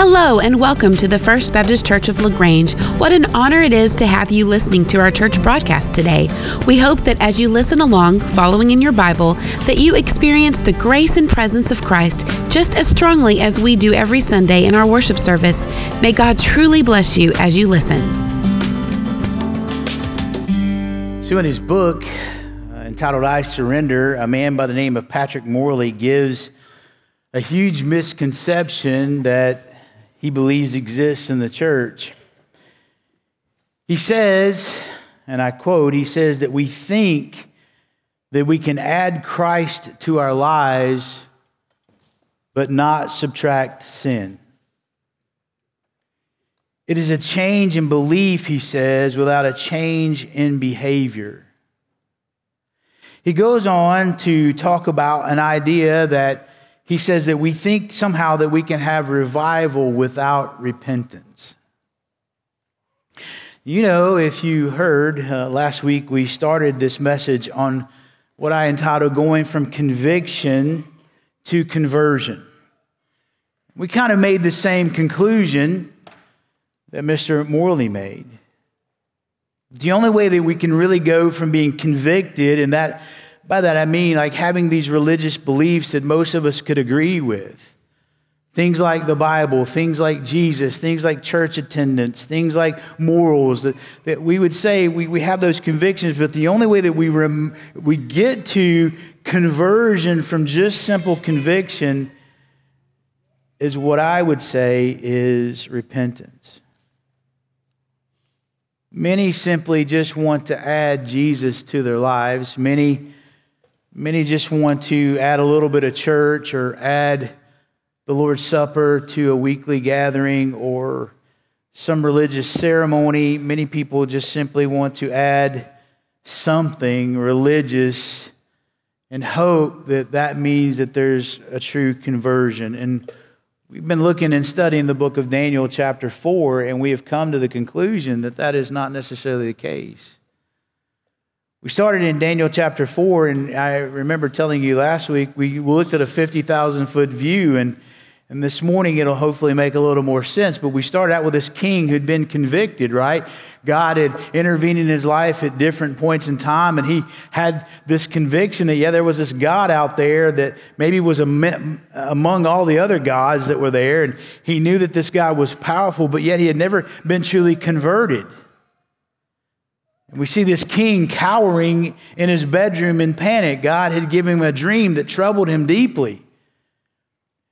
Hello, and welcome to the First Baptist Church of LaGrange. What an honor it is to have you listening to our church broadcast today. We hope that as you listen along, following in your Bible, that you experience the grace and presence of Christ just as strongly as we do every Sunday in our worship service. May God truly bless you as you listen. So, in his book uh, entitled I Surrender, a man by the name of Patrick Morley gives a huge misconception that he believes exists in the church. He says, and I quote, he says that we think that we can add Christ to our lives but not subtract sin. It is a change in belief, he says, without a change in behavior. He goes on to talk about an idea that he says that we think somehow that we can have revival without repentance. You know, if you heard uh, last week, we started this message on what I entitled Going from Conviction to Conversion. We kind of made the same conclusion that Mr. Morley made. The only way that we can really go from being convicted and that by that I mean like having these religious beliefs that most of us could agree with. Things like the Bible, things like Jesus, things like church attendance, things like morals, that, that we would say we, we have those convictions, but the only way that we, rem, we get to conversion from just simple conviction is what I would say is repentance. Many simply just want to add Jesus to their lives. Many Many just want to add a little bit of church or add the Lord's Supper to a weekly gathering or some religious ceremony. Many people just simply want to add something religious and hope that that means that there's a true conversion. And we've been looking and studying the book of Daniel, chapter 4, and we have come to the conclusion that that is not necessarily the case. We started in Daniel chapter 4, and I remember telling you last week we looked at a 50,000 foot view, and, and this morning it'll hopefully make a little more sense. But we started out with this king who'd been convicted, right? God had intervened in his life at different points in time, and he had this conviction that, yeah, there was this God out there that maybe was among all the other gods that were there, and he knew that this God was powerful, but yet he had never been truly converted. We see this king cowering in his bedroom in panic. God had given him a dream that troubled him deeply.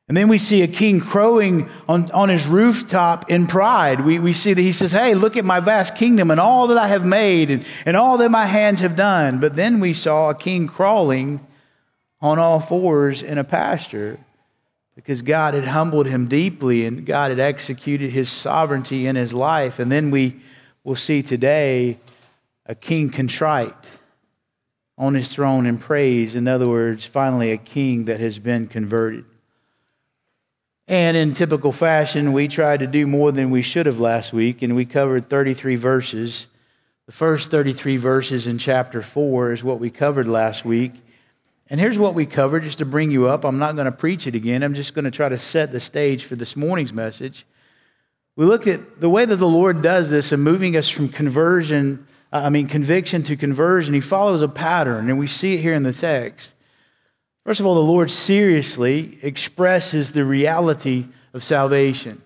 And then we see a king crowing on, on his rooftop in pride. We, we see that he says, Hey, look at my vast kingdom and all that I have made and, and all that my hands have done. But then we saw a king crawling on all fours in a pasture because God had humbled him deeply and God had executed his sovereignty in his life. And then we will see today a king contrite on his throne in praise. In other words, finally, a king that has been converted. And in typical fashion, we tried to do more than we should have last week, and we covered 33 verses. The first 33 verses in chapter 4 is what we covered last week. And here's what we covered, just to bring you up. I'm not going to preach it again. I'm just going to try to set the stage for this morning's message. We looked at the way that the Lord does this in moving us from conversion I mean, conviction to conversion, he follows a pattern, and we see it here in the text. First of all, the Lord seriously expresses the reality of salvation.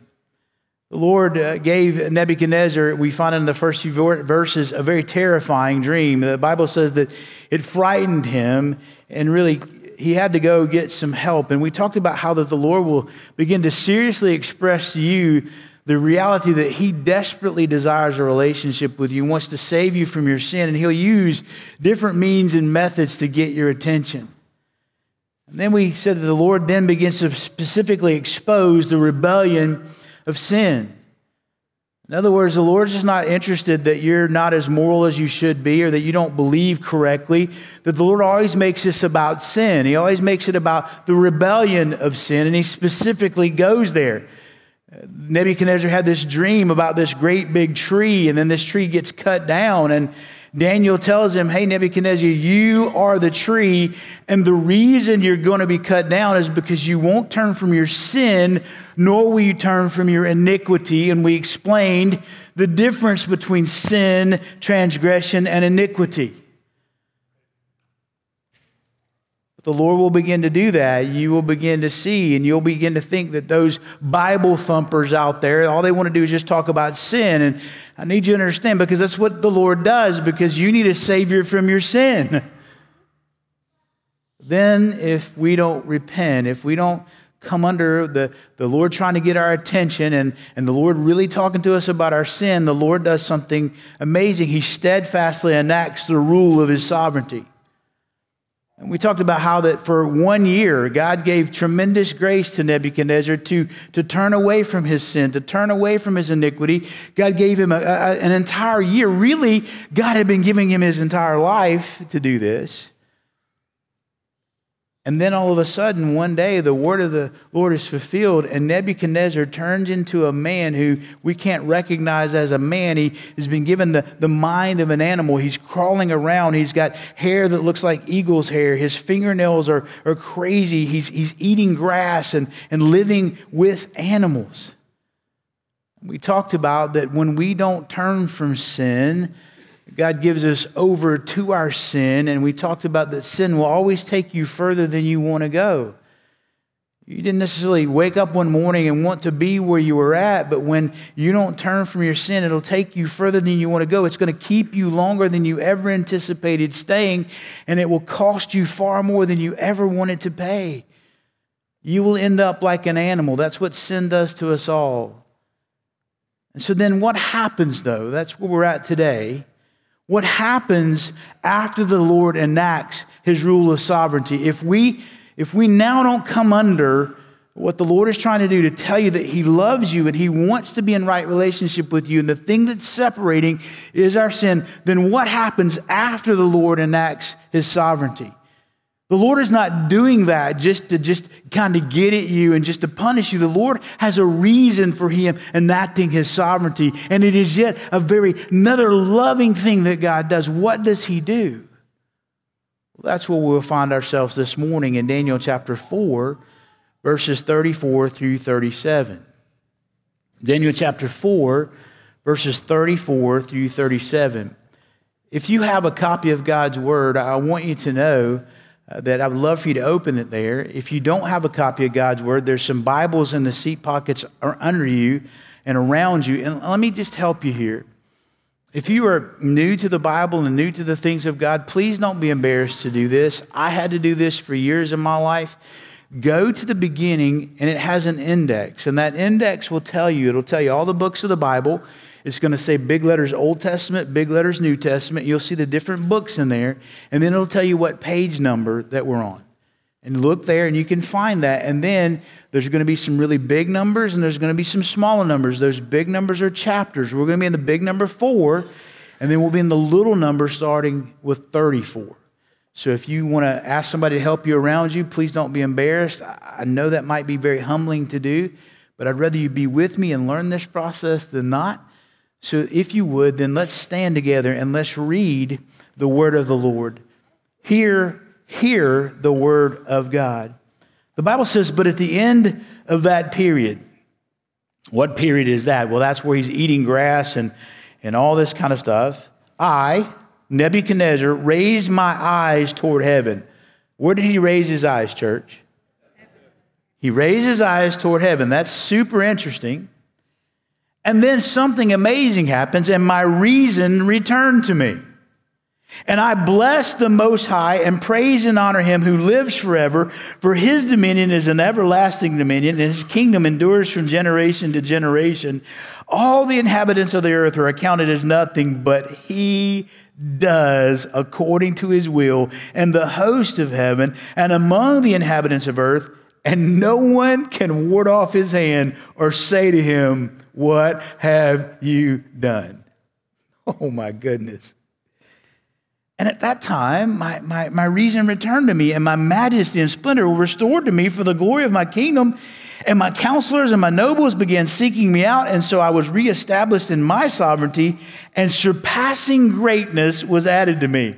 The Lord uh, gave Nebuchadnezzar, we find in the first few verses, a very terrifying dream. The Bible says that it frightened him, and really, he had to go get some help. And we talked about how that the Lord will begin to seriously express to you the reality that He desperately desires a relationship with you, wants to save you from your sin, and He'll use different means and methods to get your attention. And then we said that the Lord then begins to specifically expose the rebellion of sin. In other words, the Lord's just not interested that you're not as moral as you should be or that you don't believe correctly. That the Lord always makes this about sin. He always makes it about the rebellion of sin, and He specifically goes there. Nebuchadnezzar had this dream about this great big tree, and then this tree gets cut down, and, Daniel tells him, Hey, Nebuchadnezzar, you are the tree, and the reason you're going to be cut down is because you won't turn from your sin, nor will you turn from your iniquity. And we explained the difference between sin, transgression, and iniquity. The Lord will begin to do that. You will begin to see, and you'll begin to think that those Bible thumpers out there, all they want to do is just talk about sin. And I need you to understand because that's what the Lord does, because you need a Savior from your sin. Then, if we don't repent, if we don't come under the, the Lord trying to get our attention and, and the Lord really talking to us about our sin, the Lord does something amazing. He steadfastly enacts the rule of His sovereignty. And we talked about how that for one year, God gave tremendous grace to Nebuchadnezzar to, to turn away from his sin, to turn away from his iniquity. God gave him a, a, an entire year. Really, God had been giving him his entire life to do this. And then all of a sudden, one day, the word of the Lord is fulfilled, and Nebuchadnezzar turns into a man who we can't recognize as a man. He has been given the, the mind of an animal. He's crawling around. He's got hair that looks like eagle's hair. His fingernails are, are crazy. He's, he's eating grass and, and living with animals. We talked about that when we don't turn from sin, God gives us over to our sin, and we talked about that sin will always take you further than you want to go. You didn't necessarily wake up one morning and want to be where you were at, but when you don't turn from your sin, it'll take you further than you want to go. It's going to keep you longer than you ever anticipated staying, and it will cost you far more than you ever wanted to pay. You will end up like an animal. That's what sin does to us all. And so then what happens, though? That's where we're at today what happens after the Lord enacts his rule of sovereignty. If we, if we now don't come under what the Lord is trying to do to tell you that He loves you and He wants to be in right relationship with you, and the thing that's separating is our sin, then what happens after the Lord enacts His sovereignty? The Lord is not doing that just to just kind of get at you and just to punish you. The Lord has a reason for him enacting his sovereignty. And it is yet a very another loving thing that God does. What does he do? Well, that's where we'll find ourselves this morning in Daniel chapter 4, verses 34 through 37. Daniel chapter 4, verses 34 through 37. If you have a copy of God's word, I want you to know Uh, that I would love for you to open it there. If you don't have a copy of God's Word, there's some Bibles in the seat pockets under you and around you. And let me just help you here. If you are new to the Bible and new to the things of God, please don't be embarrassed to do this. I had to do this for years in my life. Go to the beginning, and it has an index. And that index will tell you, it'll tell you all the books of the Bible. It's going to say big letters Old Testament, big letters New Testament. You'll see the different books in there, and then it'll tell you what page number that we're on. And look there, and you can find that. And then there's going to be some really big numbers, and there's going to be some smaller numbers. Those big numbers are chapters. We're going to be in the big number four, and then we'll be in the little number starting with 34. So if you want to ask somebody to help you around you, please don't be embarrassed. I know that might be very humbling to do, but I'd rather you be with me and learn this process than not. So, if you would, then let's stand together and let's read the word of the Lord. Hear, hear the word of God. The Bible says, but at the end of that period, what period is that? Well, that's where he's eating grass and, and all this kind of stuff. I, Nebuchadnezzar, raised my eyes toward heaven. Where did he raise his eyes, church? He raised his eyes toward heaven. That's super interesting. And then something amazing happens, and my reason returned to me. And I bless the Most High and praise and honor him who lives forever, for his dominion is an everlasting dominion, and his kingdom endures from generation to generation. All the inhabitants of the earth are accounted as nothing, but he does according to his will, and the host of heaven, and among the inhabitants of earth, and no one can ward off his hand or say to him, what have you done? Oh my goodness. And at that time, my, my, my reason returned to me, and my majesty and splendor were restored to me for the glory of my kingdom. And my counselors and my nobles began seeking me out, and so I was reestablished in my sovereignty, and surpassing greatness was added to me.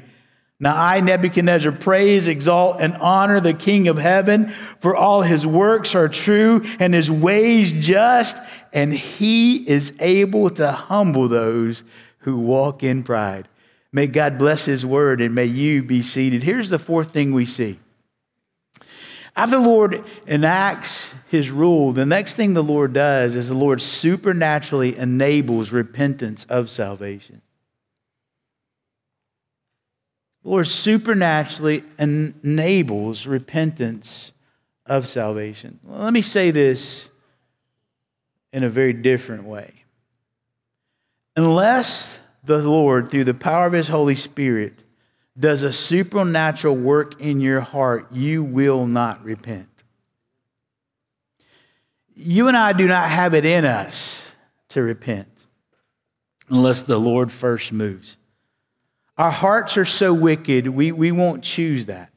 Now I, Nebuchadnezzar, praise, exalt, and honor the King of heaven, for all his works are true and his ways just, and he is able to humble those who walk in pride. May God bless his word and may you be seated. Here's the fourth thing we see. After the Lord enacts his rule, the next thing the Lord does is the Lord supernaturally enables repentance of salvation. Lord supernaturally enables repentance of salvation. Let me say this in a very different way. Unless the Lord, through the power of his Holy Spirit, does a supernatural work in your heart, you will not repent. You and I do not have it in us to repent unless the Lord first moves. Our hearts are so wicked, we, we won't choose that.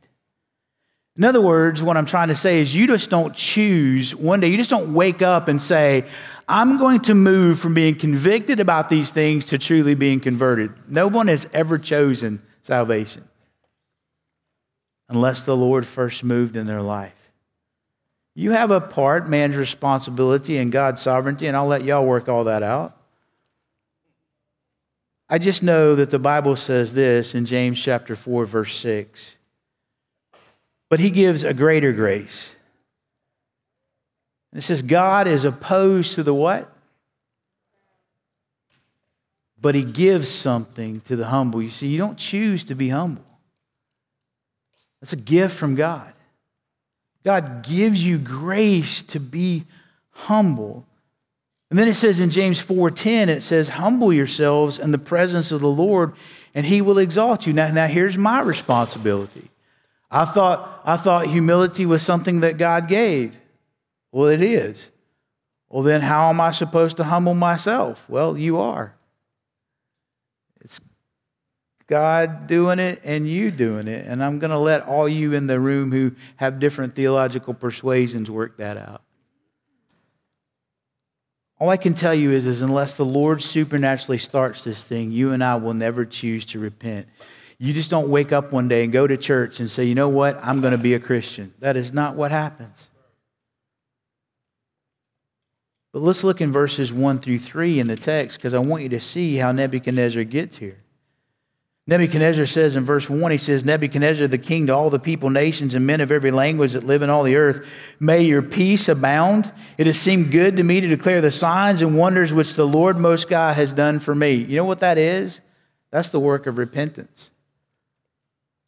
In other words, what I'm trying to say is you just don't choose one day, you just don't wake up and say, I'm going to move from being convicted about these things to truly being converted. No one has ever chosen salvation unless the Lord first moved in their life. You have a part, man's responsibility and God's sovereignty, and I'll let y'all work all that out. I just know that the Bible says this in James chapter 4, verse 6. But he gives a greater grace. It says, God is opposed to the what? But he gives something to the humble. You see, you don't choose to be humble. That's a gift from God. God gives you grace to be humble. And then it says in James 4:10, it says, Humble yourselves in the presence of the Lord, and he will exalt you. Now, now here's my responsibility. I thought, I thought humility was something that God gave. Well, it is. Well, then how am I supposed to humble myself? Well, you are. It's God doing it and you doing it. And I'm going to let all you in the room who have different theological persuasions work that out. All I can tell you is, is unless the Lord supernaturally starts this thing, you and I will never choose to repent. You just don't wake up one day and go to church and say, you know what, I'm going to be a Christian. That is not what happens. But let's look in verses 1 through 3 in the text because I want you to see how Nebuchadnezzar gets here. Nebuchadnezzar says in verse 1, he says, Nebuchadnezzar, the king to all the people, nations, and men of every language that live in all the earth, may your peace abound. It has seemed good to me to declare the signs and wonders which the Lord Most God has done for me. You know what that is? That's the work of repentance.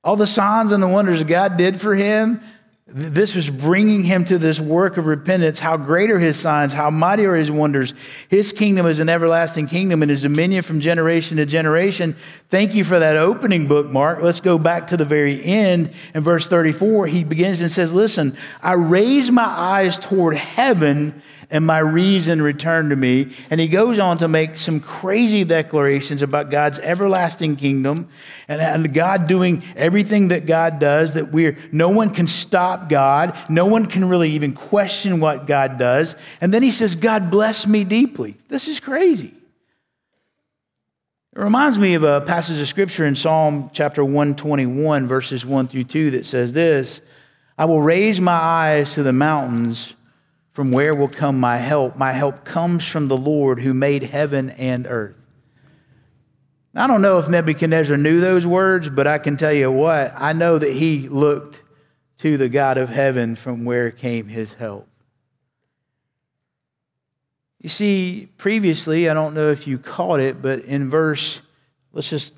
All the signs and the wonders that God did for him, this was bringing him to this work of repentance. How great are his signs, how mighty are his wonders. His kingdom is an everlasting kingdom and his dominion from generation to generation. Thank you for that opening bookmark. Let's go back to the very end. In verse 34, he begins and says, Listen, I raise my eyes toward heaven and my reason returned to me. And he goes on to make some crazy declarations about God's everlasting kingdom and, and God doing everything that God does, that we're, no one can stop God. No one can really even question what God does. And then he says, God bless me deeply. This is crazy. It reminds me of a passage of scripture in Psalm chapter 121, verses 1 through 2, that says this I will raise my eyes to the mountains from where will come my help? My help comes from the Lord who made heaven and earth. I don't know if Nebuchadnezzar knew those words, but I can tell you what, I know that he looked to the God of heaven from where came his help. You see, previously, I don't know if you caught it, but in verse, let's just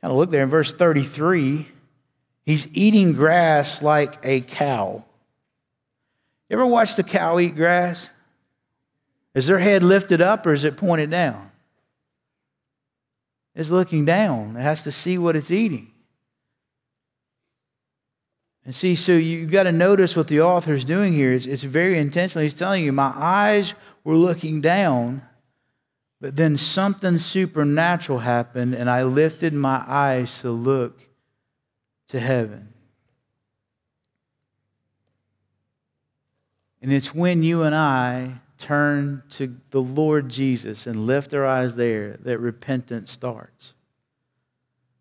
kind of look there, in verse 33, he's eating grass like a cow. Ever watch the cow eat grass? Is their head lifted up or is it pointed down? It's looking down. It has to see what it's eating. And see, so you've got to notice what the author is doing here. It's, it's very intentional. He's telling you, my eyes were looking down, but then something supernatural happened, and I lifted my eyes to look to heaven. And it's when you and I turn to the Lord Jesus and lift our eyes there that repentance starts.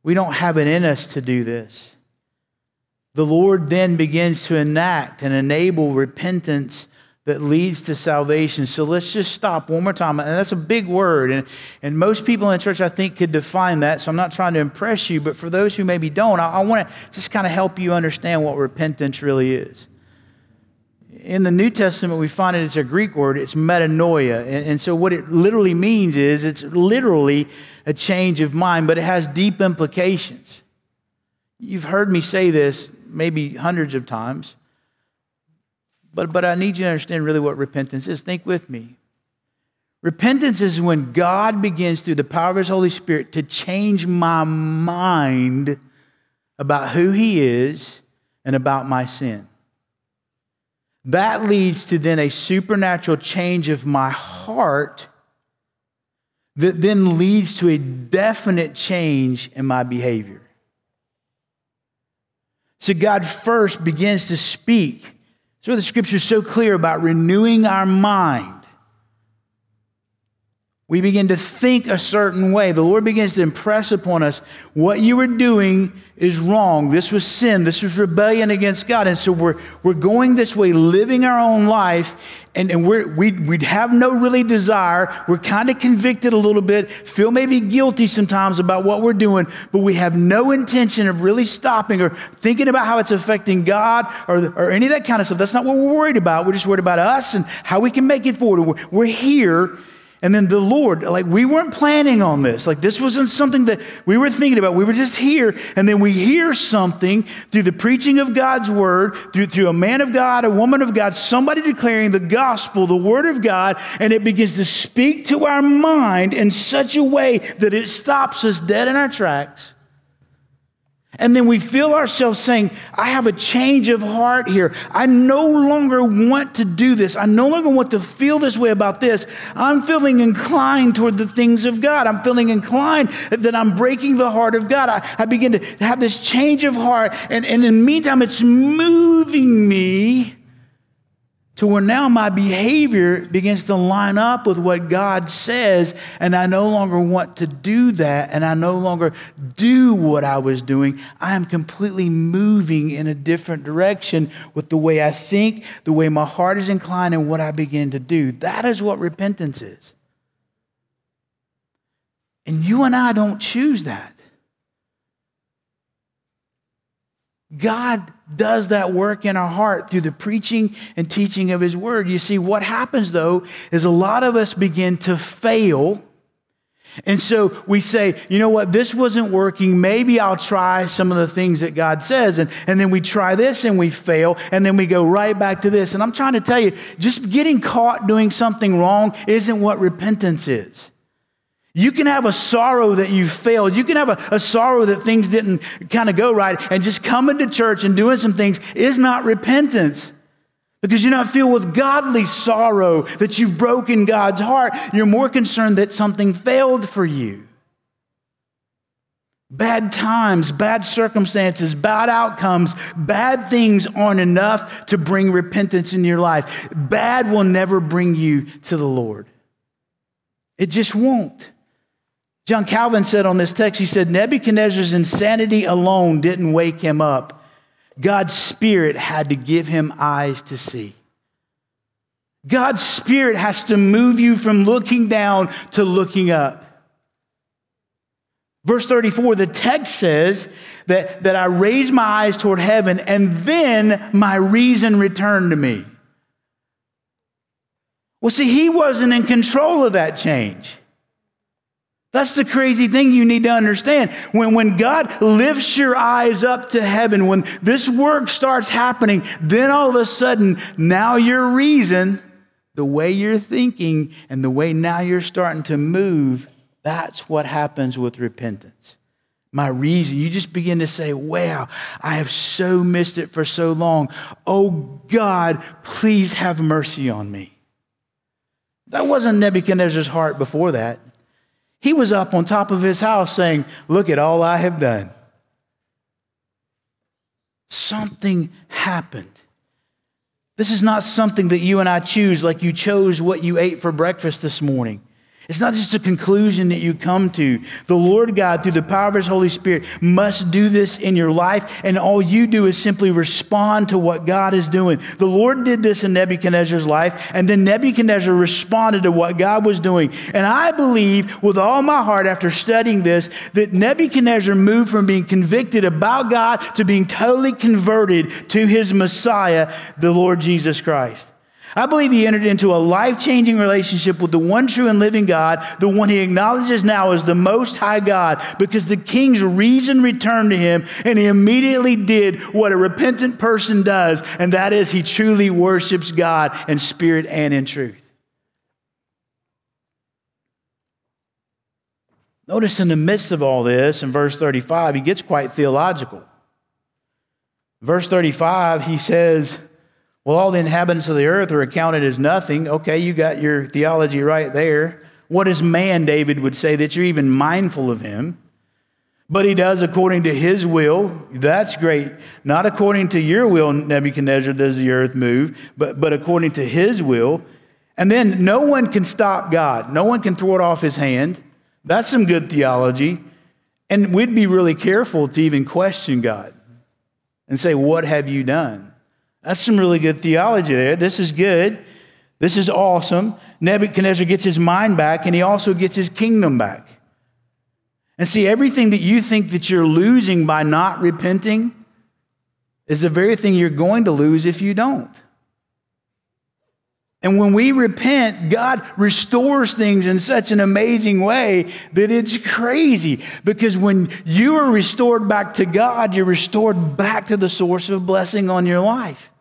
We don't have it in us to do this. The Lord then begins to enact and enable repentance that leads to salvation. So let's just stop one more time. And that's a big word. And, and most people in the church, I think, could define that. So I'm not trying to impress you, but for those who maybe don't, I, I want to just kind of help you understand what repentance really is. In the New Testament, we find it, it's a Greek word, it's metanoia. And, and so what it literally means is it's literally a change of mind, but it has deep implications. You've heard me say this maybe hundreds of times. But, but I need you to understand really what repentance is. Think with me. Repentance is when God begins through the power of His Holy Spirit to change my mind about who He is and about my sin. That leads to then a supernatural change of my heart that then leads to a definite change in my behavior. So God first begins to speak That's so the scripture is so clear about renewing our mind. We begin to think a certain way. The Lord begins to impress upon us what you were doing is wrong. This was sin. This was rebellion against God. And so we're, we're going this way, living our own life, and, and we're, we, we have no really desire. We're kind of convicted a little bit, feel maybe guilty sometimes about what we're doing, but we have no intention of really stopping or thinking about how it's affecting God or, or any of that kind of stuff. That's not what we're worried about. We're just worried about us and how we can make it forward. We're, we're here and then the Lord, like we weren't planning on this. Like this wasn't something that we were thinking about. We were just here. And then we hear something through the preaching of God's word, through, through a man of God, a woman of God, somebody declaring the gospel, the word of God, and it begins to speak to our mind in such a way that it stops us dead in our tracks and then we feel ourselves saying, I have a change of heart here. I no longer want to do this. I no longer want to feel this way about this. I'm feeling inclined toward the things of God. I'm feeling inclined that I'm breaking the heart of God. I, I begin to have this change of heart. And, and in the meantime, it's moving me to where now my behavior begins to line up with what God says, and I no longer want to do that, and I no longer do what I was doing. I am completely moving in a different direction with the way I think, the way my heart is inclined, and what I begin to do. That is what repentance is. And you and I don't choose that. God does that work in our heart through the preaching and teaching of His Word. You see, what happens though is a lot of us begin to fail. And so we say, you know what, this wasn't working. Maybe I'll try some of the things that God says. And, and then we try this and we fail. And then we go right back to this. And I'm trying to tell you, just getting caught doing something wrong isn't what repentance is. You can have a sorrow that you failed. You can have a, a sorrow that things didn't kind of go right. And just coming to church and doing some things is not repentance. Because you're not filled with godly sorrow that you've broken God's heart. You're more concerned that something failed for you. Bad times, bad circumstances, bad outcomes, bad things aren't enough to bring repentance in your life. Bad will never bring you to the Lord. It just won't. John Calvin said on this text, he said, Nebuchadnezzar's insanity alone didn't wake him up. God's Spirit had to give him eyes to see. God's Spirit has to move you from looking down to looking up. Verse 34, the text says that, that I raised my eyes toward heaven and then my reason returned to me. Well, see, he wasn't in control of that change. That's the crazy thing you need to understand. When, when God lifts your eyes up to heaven, when this work starts happening, then all of a sudden, now your reason, the way you're thinking, and the way now you're starting to move, that's what happens with repentance. My reason, you just begin to say, Wow, I have so missed it for so long. Oh God, please have mercy on me. That wasn't Nebuchadnezzar's heart before that. He was up on top of his house saying, Look at all I have done. Something happened. This is not something that you and I choose like you chose what you ate for breakfast this morning. It's not just a conclusion that you come to. The Lord God, through the power of His Holy Spirit, must do this in your life, and all you do is simply respond to what God is doing. The Lord did this in Nebuchadnezzar's life, and then Nebuchadnezzar responded to what God was doing. And I believe with all my heart, after studying this, that Nebuchadnezzar moved from being convicted about God to being totally converted to his Messiah, the Lord Jesus Christ. I believe he entered into a life changing relationship with the one true and living God, the one he acknowledges now as the Most High God, because the king's reason returned to him, and he immediately did what a repentant person does, and that is he truly worships God in spirit and in truth. Notice in the midst of all this, in verse 35, he gets quite theological. Verse 35, he says, well, all the inhabitants of the earth are accounted as nothing. Okay, you got your theology right there. What is man, David would say, that you're even mindful of him? But he does according to his will. That's great. Not according to your will, Nebuchadnezzar, does the earth move, but, but according to his will. And then no one can stop God, no one can throw it off his hand. That's some good theology. And we'd be really careful to even question God and say, What have you done? That's some really good theology there. This is good. This is awesome. Nebuchadnezzar gets his mind back and he also gets his kingdom back. And see, everything that you think that you're losing by not repenting is the very thing you're going to lose if you don't. And when we repent, God restores things in such an amazing way that it's crazy. Because when you are restored back to God, you're restored back to the source of blessing on your life.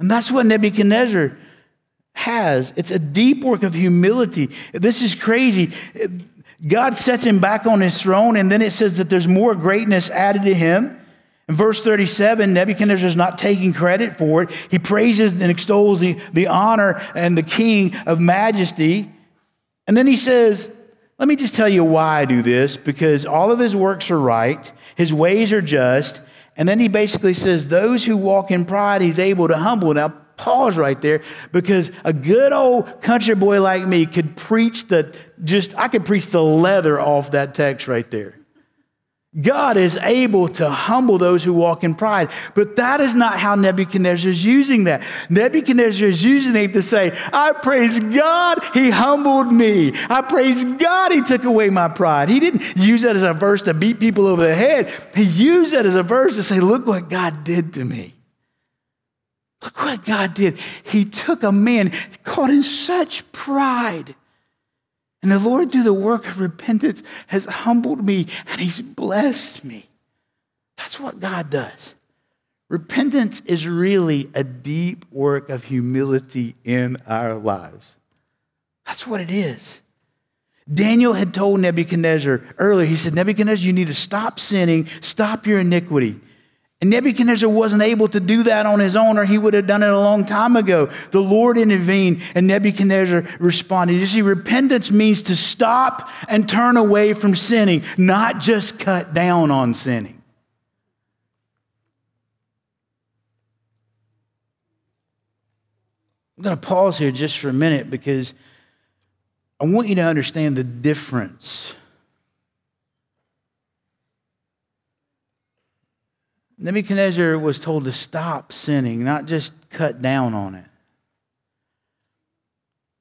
And that's what Nebuchadnezzar has. It's a deep work of humility. This is crazy. God sets him back on his throne, and then it says that there's more greatness added to him. In verse 37, Nebuchadnezzar is not taking credit for it. He praises and extols the, the honor and the king of majesty. And then he says, Let me just tell you why I do this because all of his works are right, his ways are just, and then he basically says, Those who walk in pride, he's able to humble. Now, pause right there because a good old country boy like me could preach the just, I could preach the leather off that text right there. God is able to humble those who walk in pride. But that is not how Nebuchadnezzar is using that. Nebuchadnezzar is using it to say, I praise God, he humbled me. I praise God, he took away my pride. He didn't use that as a verse to beat people over the head. He used that as a verse to say, Look what God did to me. Look what God did. He took a man caught in such pride and the Lord, through the work of repentance, has humbled me and He's blessed me. That's what God does. Repentance is really a deep work of humility in our lives. That's what it is. Daniel had told Nebuchadnezzar earlier, he said, Nebuchadnezzar, you need to stop sinning, stop your iniquity. And Nebuchadnezzar wasn't able to do that on his own, or he would have done it a long time ago. The Lord intervened, and Nebuchadnezzar responded. You see, repentance means to stop and turn away from sinning, not just cut down on sinning. I'm going to pause here just for a minute because I want you to understand the difference Nebuchadnezzar was told to stop sinning, not just cut down on it.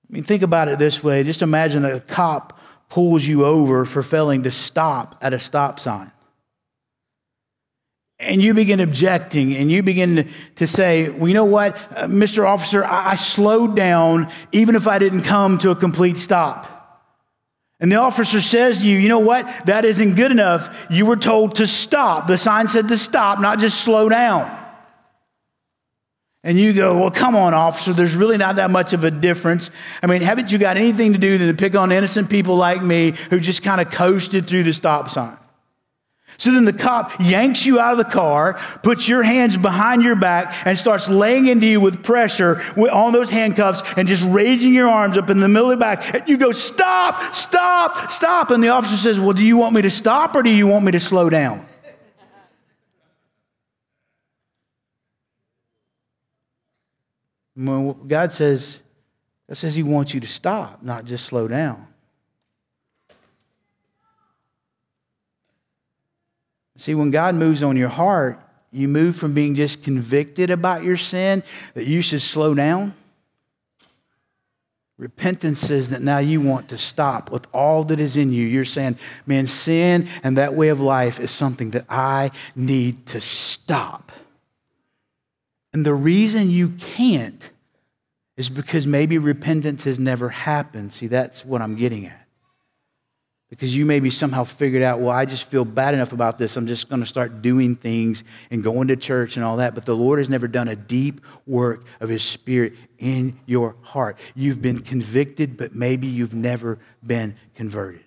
I mean, think about it this way. Just imagine a cop pulls you over for failing to stop at a stop sign. And you begin objecting and you begin to say, well, you know what, uh, Mr. Officer, I slowed down even if I didn't come to a complete stop. And the officer says to you, you know what? That isn't good enough. You were told to stop. The sign said to stop, not just slow down. And you go, well, come on, officer. There's really not that much of a difference. I mean, haven't you got anything to do than to pick on innocent people like me who just kind of coasted through the stop sign? So then the cop yanks you out of the car, puts your hands behind your back, and starts laying into you with pressure on those handcuffs and just raising your arms up in the middle of the back. And you go, Stop, stop, stop. And the officer says, Well, do you want me to stop or do you want me to slow down? When God says, God says He wants you to stop, not just slow down. See, when God moves on your heart, you move from being just convicted about your sin, that you should slow down. Repentance says that now you want to stop with all that is in you. You're saying, man, sin and that way of life is something that I need to stop. And the reason you can't is because maybe repentance has never happened. See, that's what I'm getting at because you maybe somehow figured out, well, I just feel bad enough about this. I'm just going to start doing things and going to church and all that. But the Lord has never done a deep work of His Spirit in your heart. You've been convicted, but maybe you've never been converted.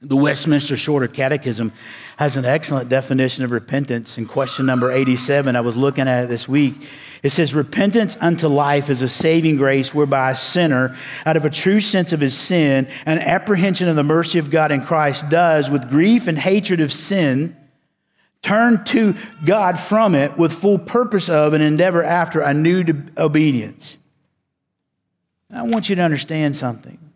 The Westminster Shorter Catechism has an excellent definition of repentance. In question number 87, I was looking at it this week. It says, Repentance unto life is a saving grace whereby a sinner, out of a true sense of his sin and apprehension of the mercy of God in Christ, does, with grief and hatred of sin, turn to God from it with full purpose of and endeavor after a new obedience. I want you to understand something.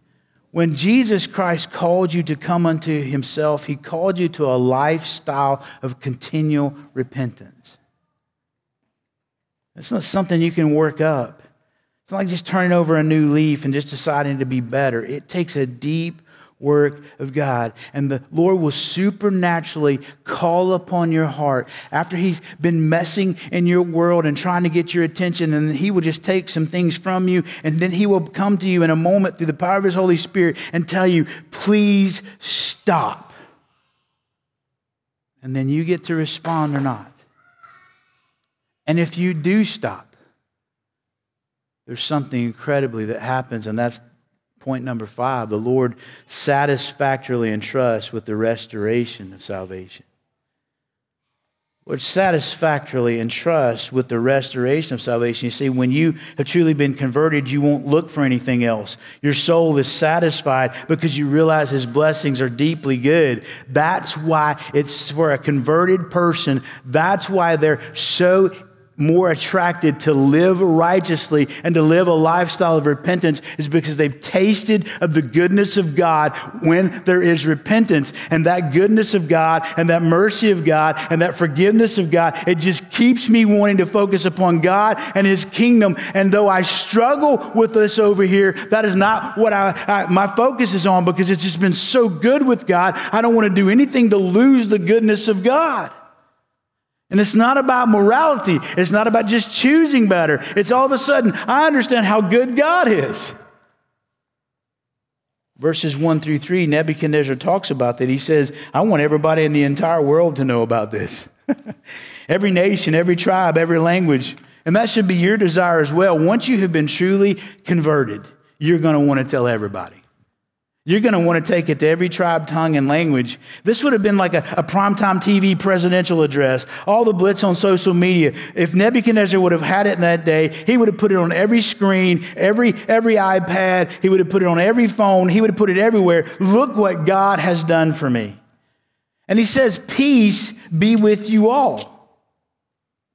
When Jesus Christ called you to come unto himself, he called you to a lifestyle of continual repentance. It's not something you can work up. It's not like just turning over a new leaf and just deciding to be better. It takes a deep work of God. And the Lord will supernaturally call upon your heart after He's been messing in your world and trying to get your attention. And He will just take some things from you. And then He will come to you in a moment through the power of His Holy Spirit and tell you, please stop. And then you get to respond or not. And if you do stop, there's something incredibly that happens, and that's point number five. The Lord satisfactorily entrusts with the restoration of salvation. Which satisfactorily entrusts with the restoration of salvation. You see, when you have truly been converted, you won't look for anything else. Your soul is satisfied because you realize His blessings are deeply good. That's why it's for a converted person, that's why they're so more attracted to live righteously and to live a lifestyle of repentance is because they've tasted of the goodness of God when there is repentance. And that goodness of God and that mercy of God and that forgiveness of God, it just keeps me wanting to focus upon God and His kingdom. And though I struggle with this over here, that is not what I, I my focus is on because it's just been so good with God. I don't want to do anything to lose the goodness of God. And it's not about morality. It's not about just choosing better. It's all of a sudden, I understand how good God is. Verses 1 through 3, Nebuchadnezzar talks about that. He says, I want everybody in the entire world to know about this. every nation, every tribe, every language. And that should be your desire as well. Once you have been truly converted, you're going to want to tell everybody. You're going to want to take it to every tribe, tongue, and language. This would have been like a, a primetime TV presidential address, all the blitz on social media. If Nebuchadnezzar would have had it in that day, he would have put it on every screen, every, every iPad, he would have put it on every phone, he would have put it everywhere. Look what God has done for me. And he says, Peace be with you all.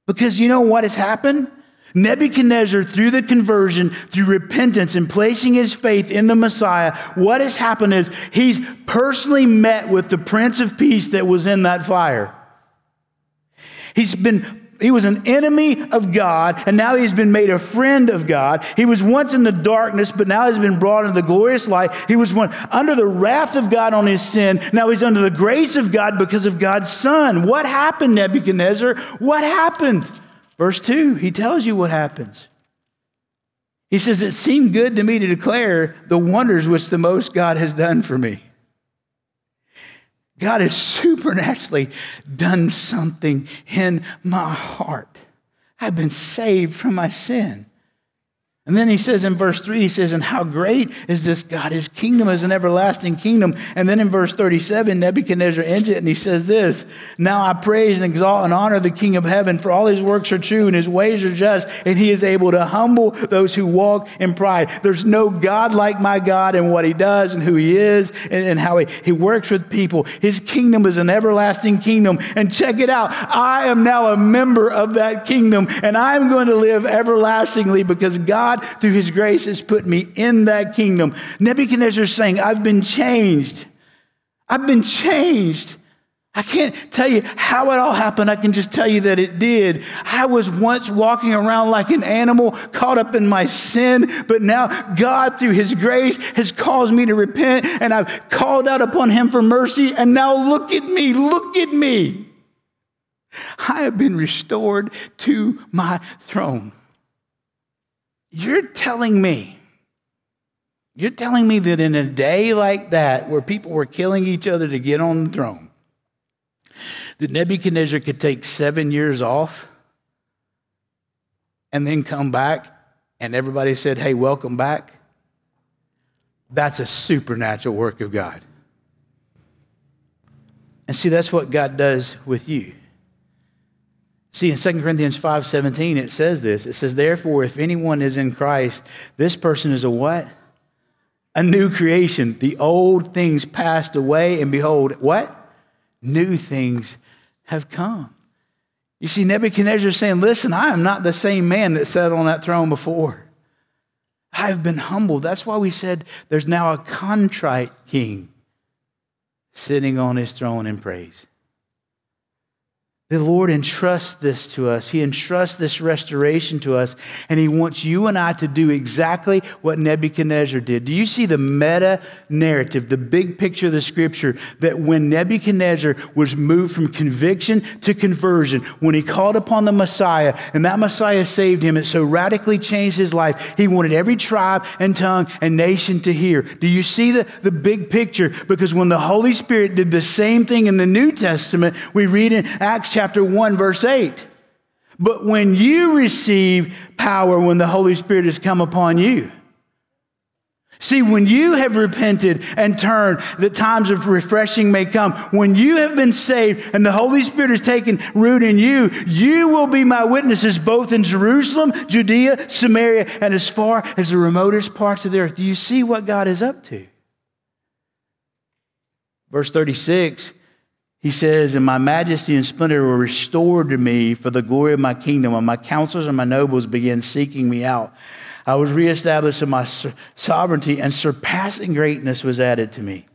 Because you know what has happened? Nebuchadnezzar, through the conversion, through repentance and placing his faith in the Messiah, what has happened is he's personally met with the Prince of Peace that was in that fire. He's been he was an enemy of God, and now he's been made a friend of God. He was once in the darkness, but now he's been brought into the glorious light. He was one under the wrath of God on his sin. Now he's under the grace of God because of God's Son. What happened, Nebuchadnezzar? What happened? Verse 2, he tells you what happens. He says, It seemed good to me to declare the wonders which the most God has done for me. God has supernaturally done something in my heart. I've been saved from my sin. And then he says in verse 3, he says, And how great is this God? His kingdom is an everlasting kingdom. And then in verse 37, Nebuchadnezzar ends it and he says this Now I praise and exalt and honor the King of heaven, for all his works are true and his ways are just, and he is able to humble those who walk in pride. There's no God like my God and what he does and who he is and, and how he, he works with people. His kingdom is an everlasting kingdom. And check it out I am now a member of that kingdom, and I'm going to live everlastingly because God God, through his grace, has put me in that kingdom. Nebuchadnezzar is saying, I've been changed. I've been changed. I can't tell you how it all happened. I can just tell you that it did. I was once walking around like an animal caught up in my sin, but now God, through His grace, has caused me to repent, and I've called out upon Him for mercy. And now look at me, look at me. I have been restored to my throne. You're telling me, you're telling me that in a day like that, where people were killing each other to get on the throne, that Nebuchadnezzar could take seven years off and then come back and everybody said, Hey, welcome back? That's a supernatural work of God. And see, that's what God does with you. See, in 2 Corinthians 5:17 it says this. It says, "Therefore, if anyone is in Christ, this person is a what? A new creation. The old things passed away, and behold, what? New things have come." You see, Nebuchadnezzar is saying, Listen, I am not the same man that sat on that throne before. I have been humbled. That's why we said there's now a contrite king sitting on his throne in praise. The Lord entrusts this to us. He entrusts this restoration to us, and He wants you and I to do exactly what Nebuchadnezzar did. Do you see the meta narrative, the big picture of the scripture, that when Nebuchadnezzar was moved from conviction to conversion, when he called upon the Messiah, and that Messiah saved him, it so radically changed his life, he wanted every tribe and tongue and nation to hear. Do you see the, the big picture? Because when the Holy Spirit did the same thing in the New Testament, we read in Acts chapter 1, verse 8. But when you receive power, when the Holy Spirit has come upon you, See, when you have repented and turned, that times of refreshing may come. When you have been saved and the Holy Spirit has taken root in you, you will be my witnesses both in Jerusalem, Judea, Samaria, and as far as the remotest parts of the earth. Do you see what God is up to? Verse 36 he says, And my majesty and splendor were restored to me for the glory of my kingdom, and my counselors and my nobles began seeking me out. I was reestablished in my sovereignty, and surpassing greatness was added to me.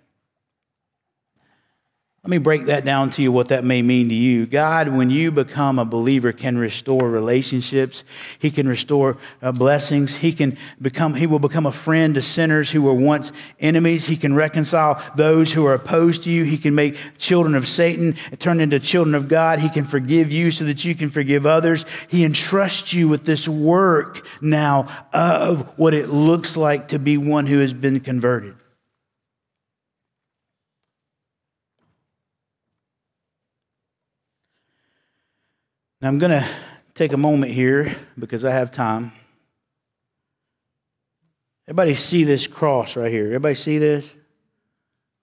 Let me break that down to you what that may mean to you. God, when you become a believer, can restore relationships. He can restore uh, blessings. He can become, he will become a friend to sinners who were once enemies. He can reconcile those who are opposed to you. He can make children of Satan turn into children of God. He can forgive you so that you can forgive others. He entrusts you with this work now of what it looks like to be one who has been converted. Now, I'm going to take a moment here because I have time. Everybody see this cross right here? Everybody see this?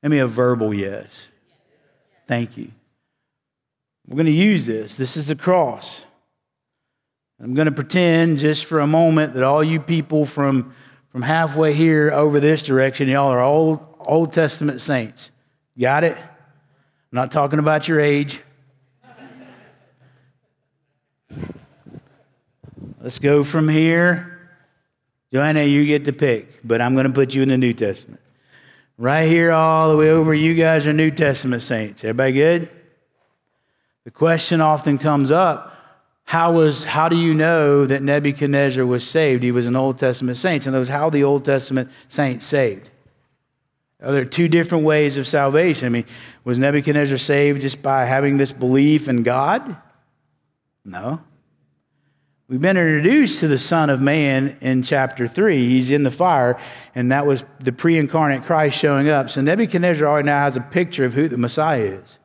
Give me a verbal yes. Thank you. We're going to use this. This is the cross. I'm going to pretend just for a moment that all you people from, from halfway here over this direction, y'all are Old, Old Testament saints. Got it? I'm not talking about your age. Let's go from here. Joanna, you get to pick, but I'm going to put you in the New Testament. Right here, all the way over, you guys are New Testament saints. Everybody good? The question often comes up how, was, how do you know that Nebuchadnezzar was saved? He was an Old Testament saint. And those how the Old Testament saints saved. Are there two different ways of salvation? I mean, was Nebuchadnezzar saved just by having this belief in God? No. We've been introduced to the Son of Man in chapter 3. He's in the fire, and that was the pre incarnate Christ showing up. So Nebuchadnezzar already now has a picture of who the Messiah is.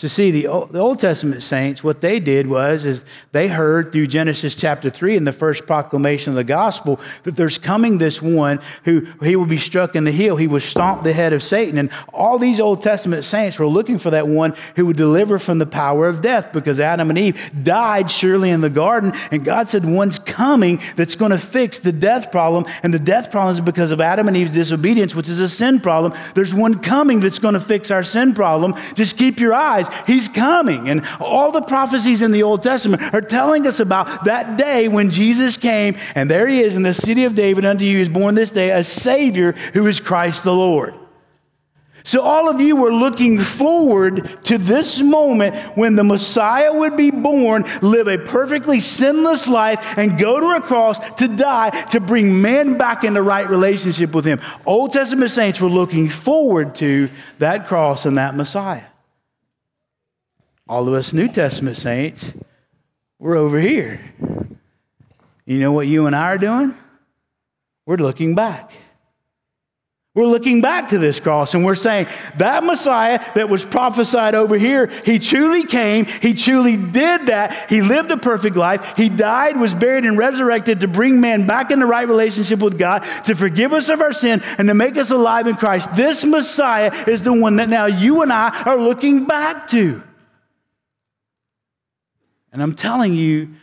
So see, the Old, the Old Testament saints, what they did was is they heard through Genesis chapter 3 in the first proclamation of the gospel that there's coming this one who he will be struck in the heel. He will stomp the head of Satan. And all these Old Testament saints were looking for that one who would deliver from the power of death because Adam and Eve died surely in the garden. And God said, one's coming that's going to fix the death problem. And the death problem is because of Adam and Eve's disobedience, which is a sin problem. There's one coming that's going to fix our sin problem. Just keep your eyes He's coming. And all the prophecies in the Old Testament are telling us about that day when Jesus came, and there he is in the city of David. Unto you is born this day a Savior who is Christ the Lord. So, all of you were looking forward to this moment when the Messiah would be born, live a perfectly sinless life, and go to a cross to die to bring man back into right relationship with Him. Old Testament saints were looking forward to that cross and that Messiah. All of us New Testament saints, we're over here. You know what you and I are doing? We're looking back. We're looking back to this cross and we're saying that Messiah that was prophesied over here, he truly came, he truly did that. He lived a perfect life, he died, was buried, and resurrected to bring man back in the right relationship with God, to forgive us of our sin, and to make us alive in Christ. This Messiah is the one that now you and I are looking back to. And I'm telling you,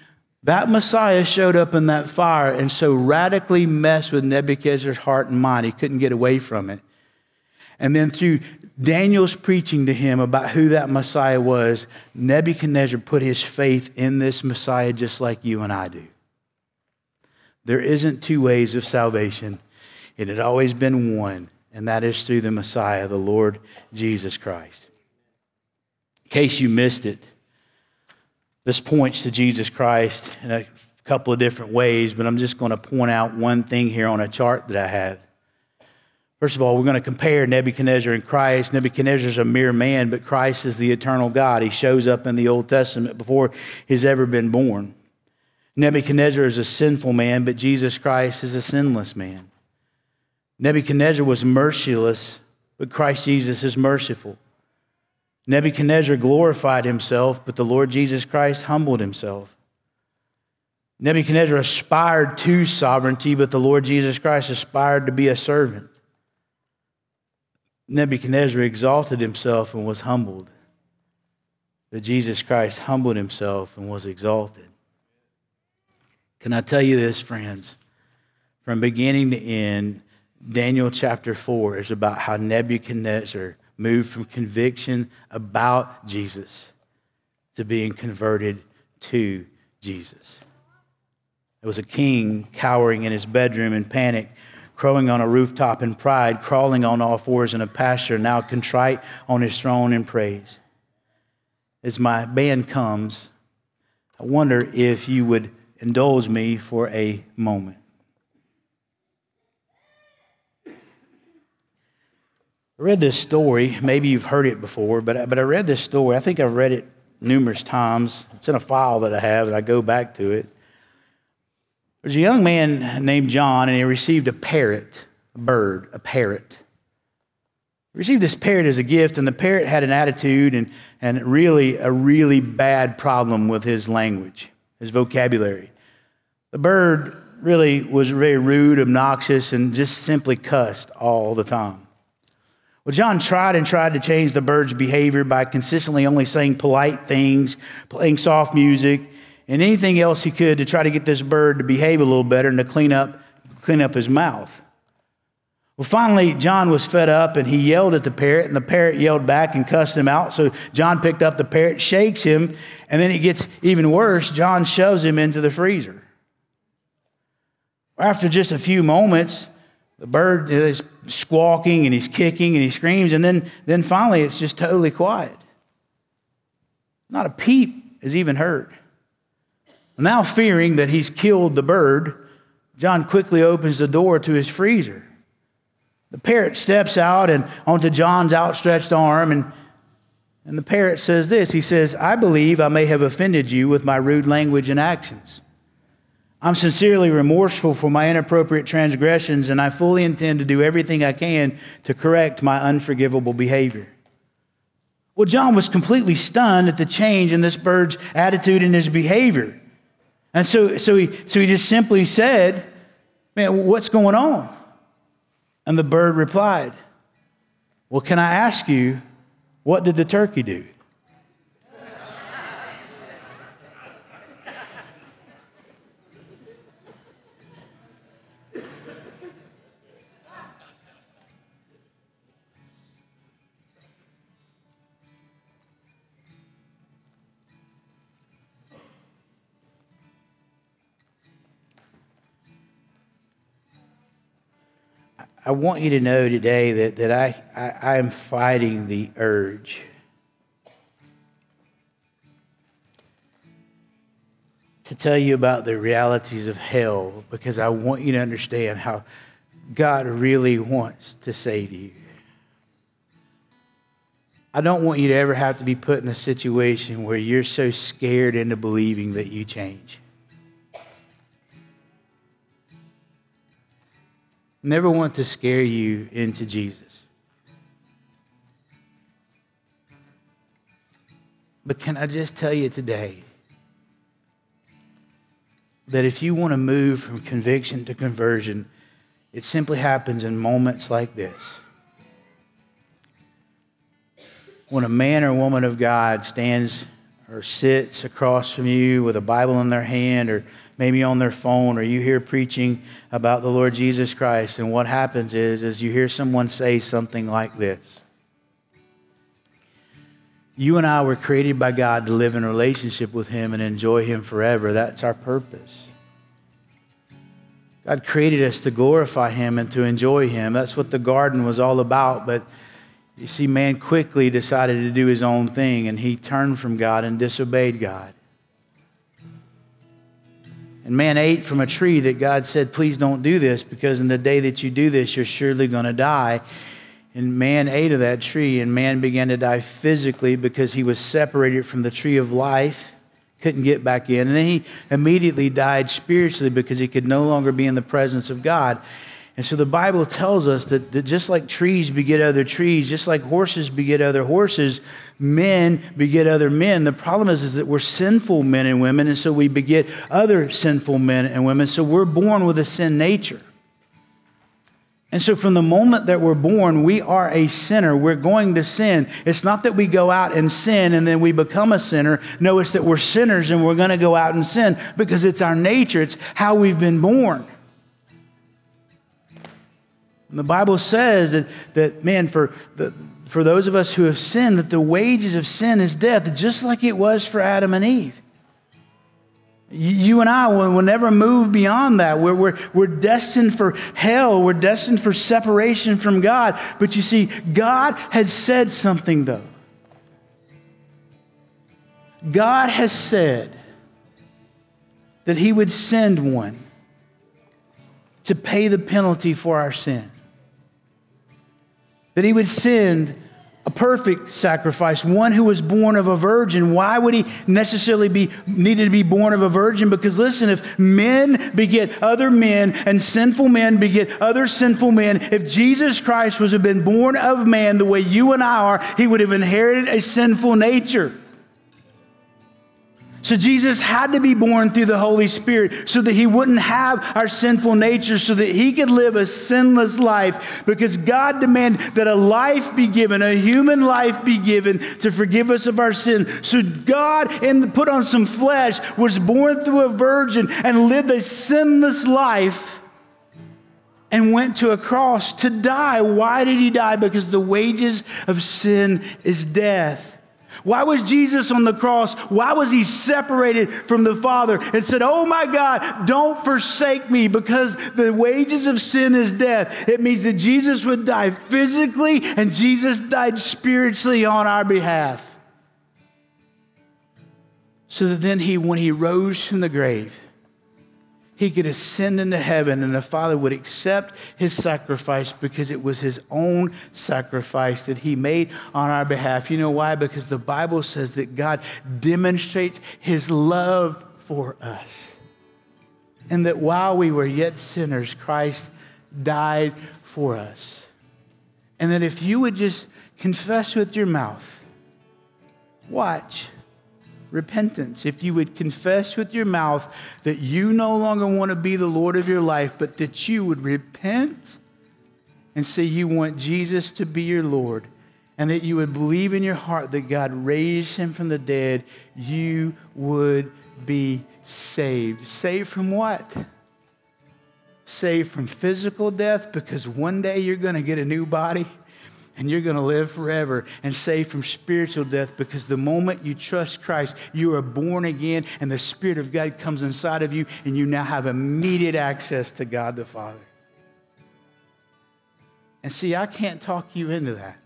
that Messiah showed up in that fire and so radically messed with Nebuchadnezzar's heart and mind, he couldn't get away from it. And then through Daniel's preaching to him about who that Messiah was, Nebuchadnezzar put his faith in this Messiah just like you and I do. There isn't two ways of salvation, it had always been one, and that is through the Messiah, the Lord Jesus Christ. In case you missed it, this points to Jesus Christ in a couple of different ways, but I'm just going to point out one thing here on a chart that I have. First of all, we're going to compare Nebuchadnezzar and Christ. Nebuchadnezzar is a mere man, but Christ is the eternal God. He shows up in the Old Testament before he's ever been born. Nebuchadnezzar is a sinful man, but Jesus Christ is a sinless man. Nebuchadnezzar was merciless, but Christ Jesus is merciful. Nebuchadnezzar glorified himself, but the Lord Jesus Christ humbled himself. Nebuchadnezzar aspired to sovereignty, but the Lord Jesus Christ aspired to be a servant. Nebuchadnezzar exalted himself and was humbled, but Jesus Christ humbled himself and was exalted. Can I tell you this, friends? From beginning to end, Daniel chapter 4 is about how Nebuchadnezzar moved from conviction about Jesus to being converted to Jesus. It was a king cowering in his bedroom in panic, crowing on a rooftop in pride, crawling on all fours in a pasture, now contrite on his throne in praise. As my band comes, I wonder if you would indulge me for a moment. I read this story. Maybe you've heard it before, but, but I read this story. I think I've read it numerous times. It's in a file that I have, and I go back to it. There's a young man named John, and he received a parrot, a bird, a parrot. He received this parrot as a gift, and the parrot had an attitude and, and really a really bad problem with his language, his vocabulary. The bird really was very rude, obnoxious, and just simply cussed all the time. Well, John tried and tried to change the bird's behavior by consistently only saying polite things, playing soft music, and anything else he could to try to get this bird to behave a little better and to clean up, clean up his mouth. Well, finally, John was fed up and he yelled at the parrot, and the parrot yelled back and cussed him out. So John picked up the parrot, shakes him, and then it gets even worse. John shoves him into the freezer. After just a few moments, the bird is squawking and he's kicking and he screams, and then, then finally it's just totally quiet. Not a peep is even heard. Now, fearing that he's killed the bird, John quickly opens the door to his freezer. The parrot steps out and onto John's outstretched arm, and, and the parrot says this He says, I believe I may have offended you with my rude language and actions. I'm sincerely remorseful for my inappropriate transgressions, and I fully intend to do everything I can to correct my unforgivable behavior. Well, John was completely stunned at the change in this bird's attitude and his behavior. And so, so, he, so he just simply said, Man, what's going on? And the bird replied, Well, can I ask you, what did the turkey do? I want you to know today that, that I, I, I am fighting the urge. To tell you about the realities of hell because I want you to understand how God really wants to save you. I don't want you to ever have to be put in a situation where you're so scared into believing that you change. Never want to scare you into Jesus. But can I just tell you today that if you want to move from conviction to conversion, it simply happens in moments like this. When a man or woman of God stands or sits across from you with a Bible in their hand or maybe on their phone or you hear preaching about the Lord Jesus Christ and what happens is is you hear someone say something like this. You and I were created by God to live in relationship with him and enjoy him forever. That's our purpose. God created us to glorify him and to enjoy him. That's what the garden was all about, but you see, man quickly decided to do his own thing, and he turned from God and disobeyed God. And man ate from a tree that God said, Please don't do this, because in the day that you do this, you're surely going to die. And man ate of that tree, and man began to die physically because he was separated from the tree of life, couldn't get back in. And then he immediately died spiritually because he could no longer be in the presence of God. And so the Bible tells us that, that, just like trees beget other trees, just like horses beget other horses, men beget other men. The problem is, is that we're sinful men and women, and so we beget other sinful men and women. So we're born with a sin nature. And so, from the moment that we're born, we are a sinner. We're going to sin. It's not that we go out and sin and then we become a sinner. No, it's that we're sinners and we're going to go out and sin because it's our nature, it's how we've been born. The Bible says that, that man, for, the, for those of us who have sinned, that the wages of sin is death, just like it was for Adam and Eve. You and I will, will never move beyond that. We're, we're, we're destined for hell. We're destined for separation from God. But you see, God had said something, though. God has said that He would send one to pay the penalty for our sin that he would send a perfect sacrifice, one who was born of a virgin. Why would he necessarily be needed to be born of a virgin? Because listen, if men beget other men and sinful men beget other sinful men, if Jesus Christ was have been born of man the way you and I are, he would have inherited a sinful nature. So Jesus had to be born through the Holy Spirit so that he wouldn't have our sinful nature, so that he could live a sinless life. Because God demanded that a life be given, a human life be given to forgive us of our sin. So God, and put on some flesh, was born through a virgin and lived a sinless life and went to a cross to die. Why did he die? Because the wages of sin is death. Why was Jesus on the cross? Why was he separated from the Father and said, Oh my God, don't forsake me because the wages of sin is death? It means that Jesus would die physically and Jesus died spiritually on our behalf. So that then he, when he rose from the grave, he could ascend into heaven and the Father would accept his sacrifice because it was his own sacrifice that he made on our behalf. You know why? Because the Bible says that God demonstrates his love for us. And that while we were yet sinners, Christ died for us. And that if you would just confess with your mouth Watch. Repentance. If you would confess with your mouth that you no longer want to be the Lord of your life, but that you would repent and say you want Jesus to be your Lord, and that you would believe in your heart that God raised him from the dead, you would be saved. Saved from what? Saved from physical death because one day you're going to get a new body and you're going to live forever and saved from spiritual death because the moment you trust Christ, you are born again and the Spirit of God comes inside of you and you now have immediate access to God the Father. And see, I can't talk you into that.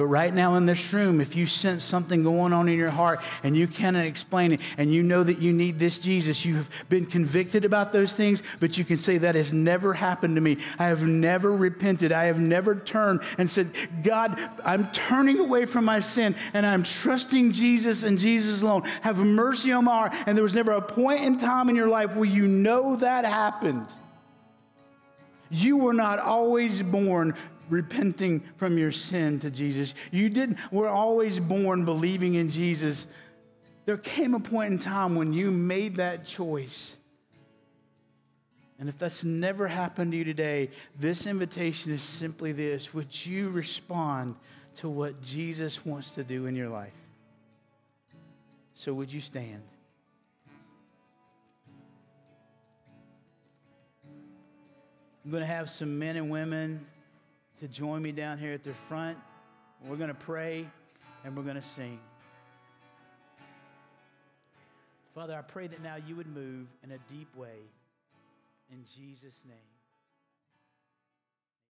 But right now in this room, if you sense something going on in your heart and you cannot explain it, and you know that you need this Jesus, you have been convicted about those things, but you can say, That has never happened to me. I have never repented. I have never turned and said, God, I'm turning away from my sin and I'm trusting Jesus and Jesus alone. Have mercy on my heart. And there was never a point in time in your life where you know that happened. You were not always born repenting from your sin to Jesus. You didn't we're always born believing in Jesus. There came a point in time when you made that choice. And if that's never happened to you today, this invitation is simply this Would you respond to what Jesus wants to do in your life? So, would you stand? I'm going to have some men and women to join me down here at the front. We're going to pray and we're going to sing. Father, I pray that now you would move in a deep way in Jesus' name.